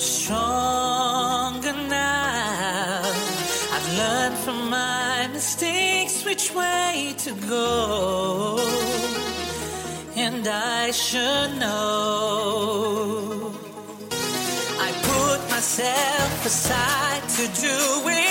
stronger now. I've learned from my mistakes which way to go, and I should know. I put myself aside to do it.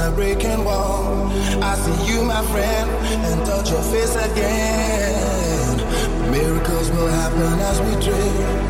a breaking wall. I see you, my friend, and touch your face again. Miracles will happen as we dream.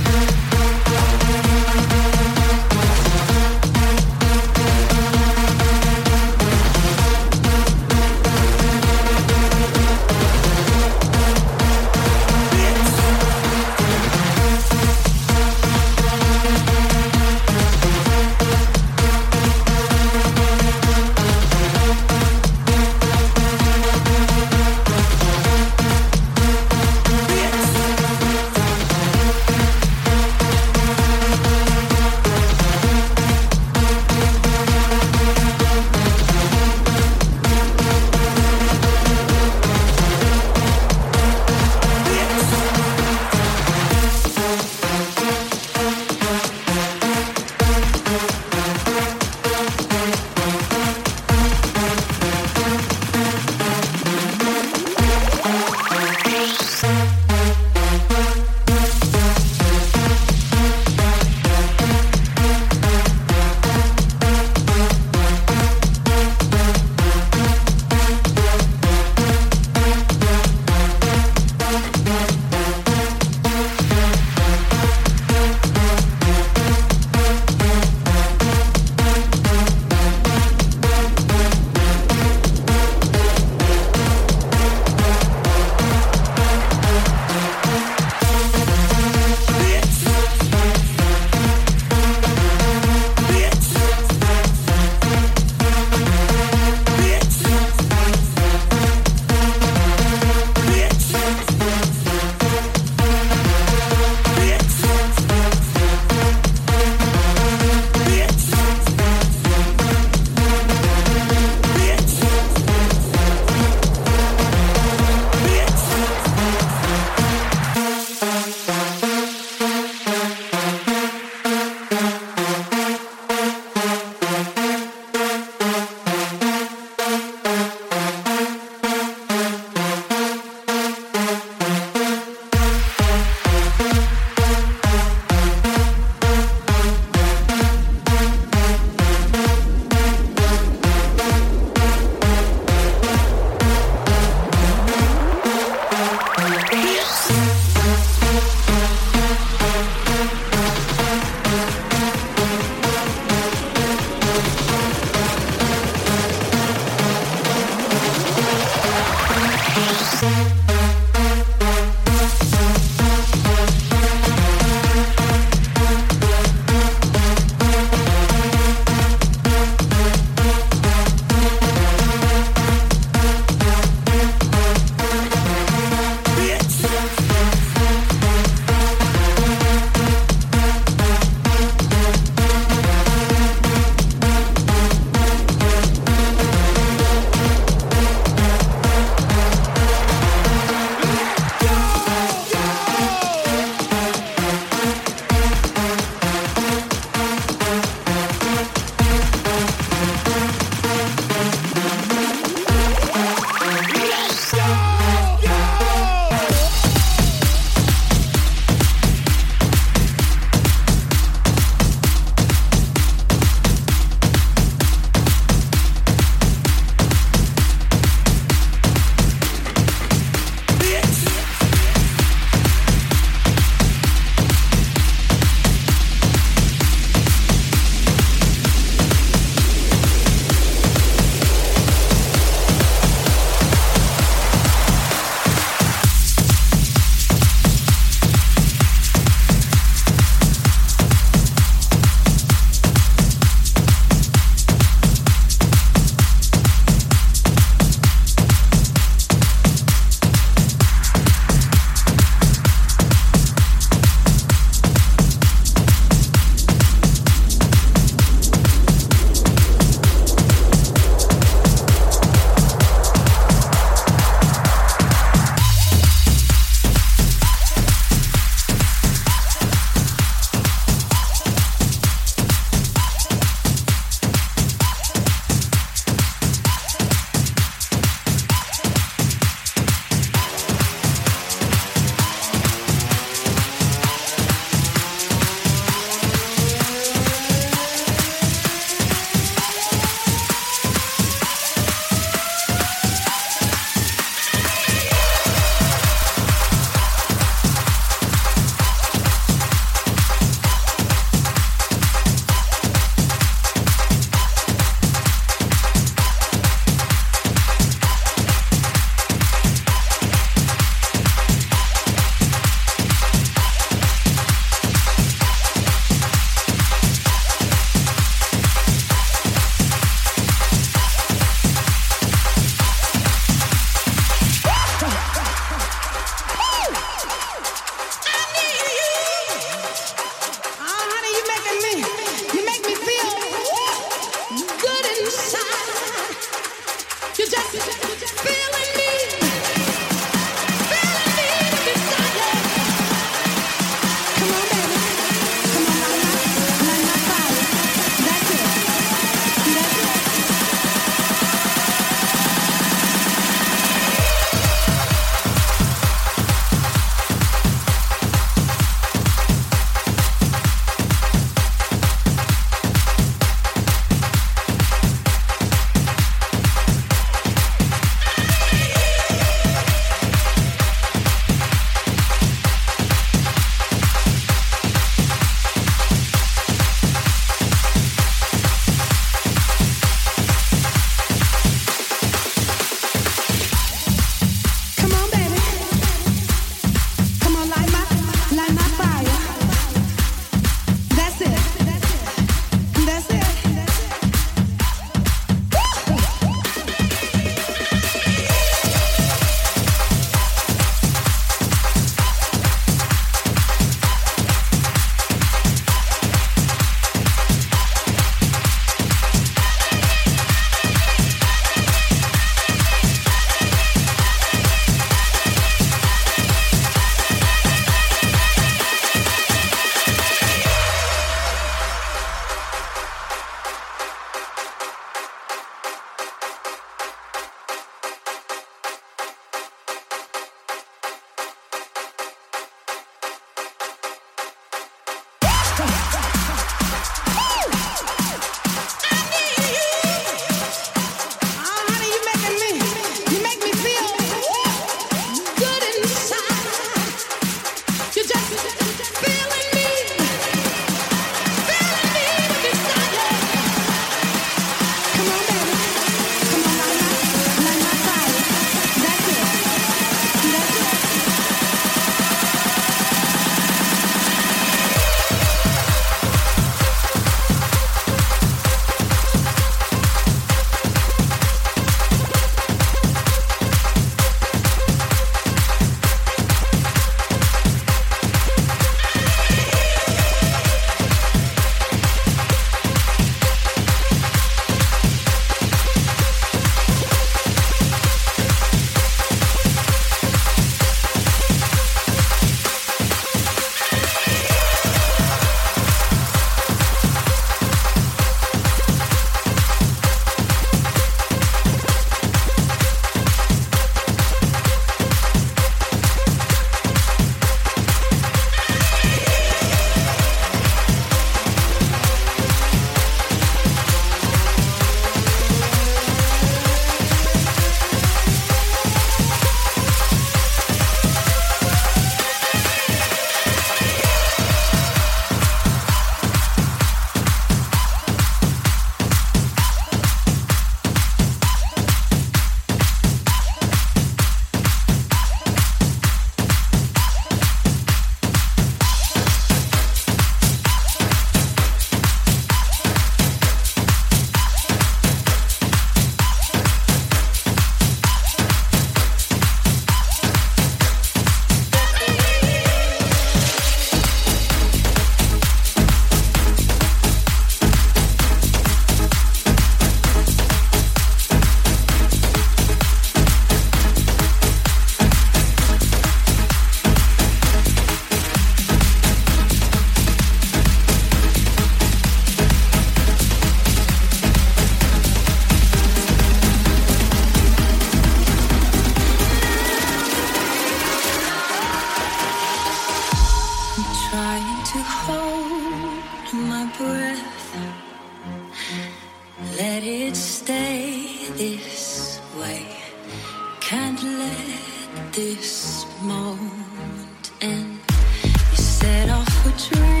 Let this moment end. You set off a dream.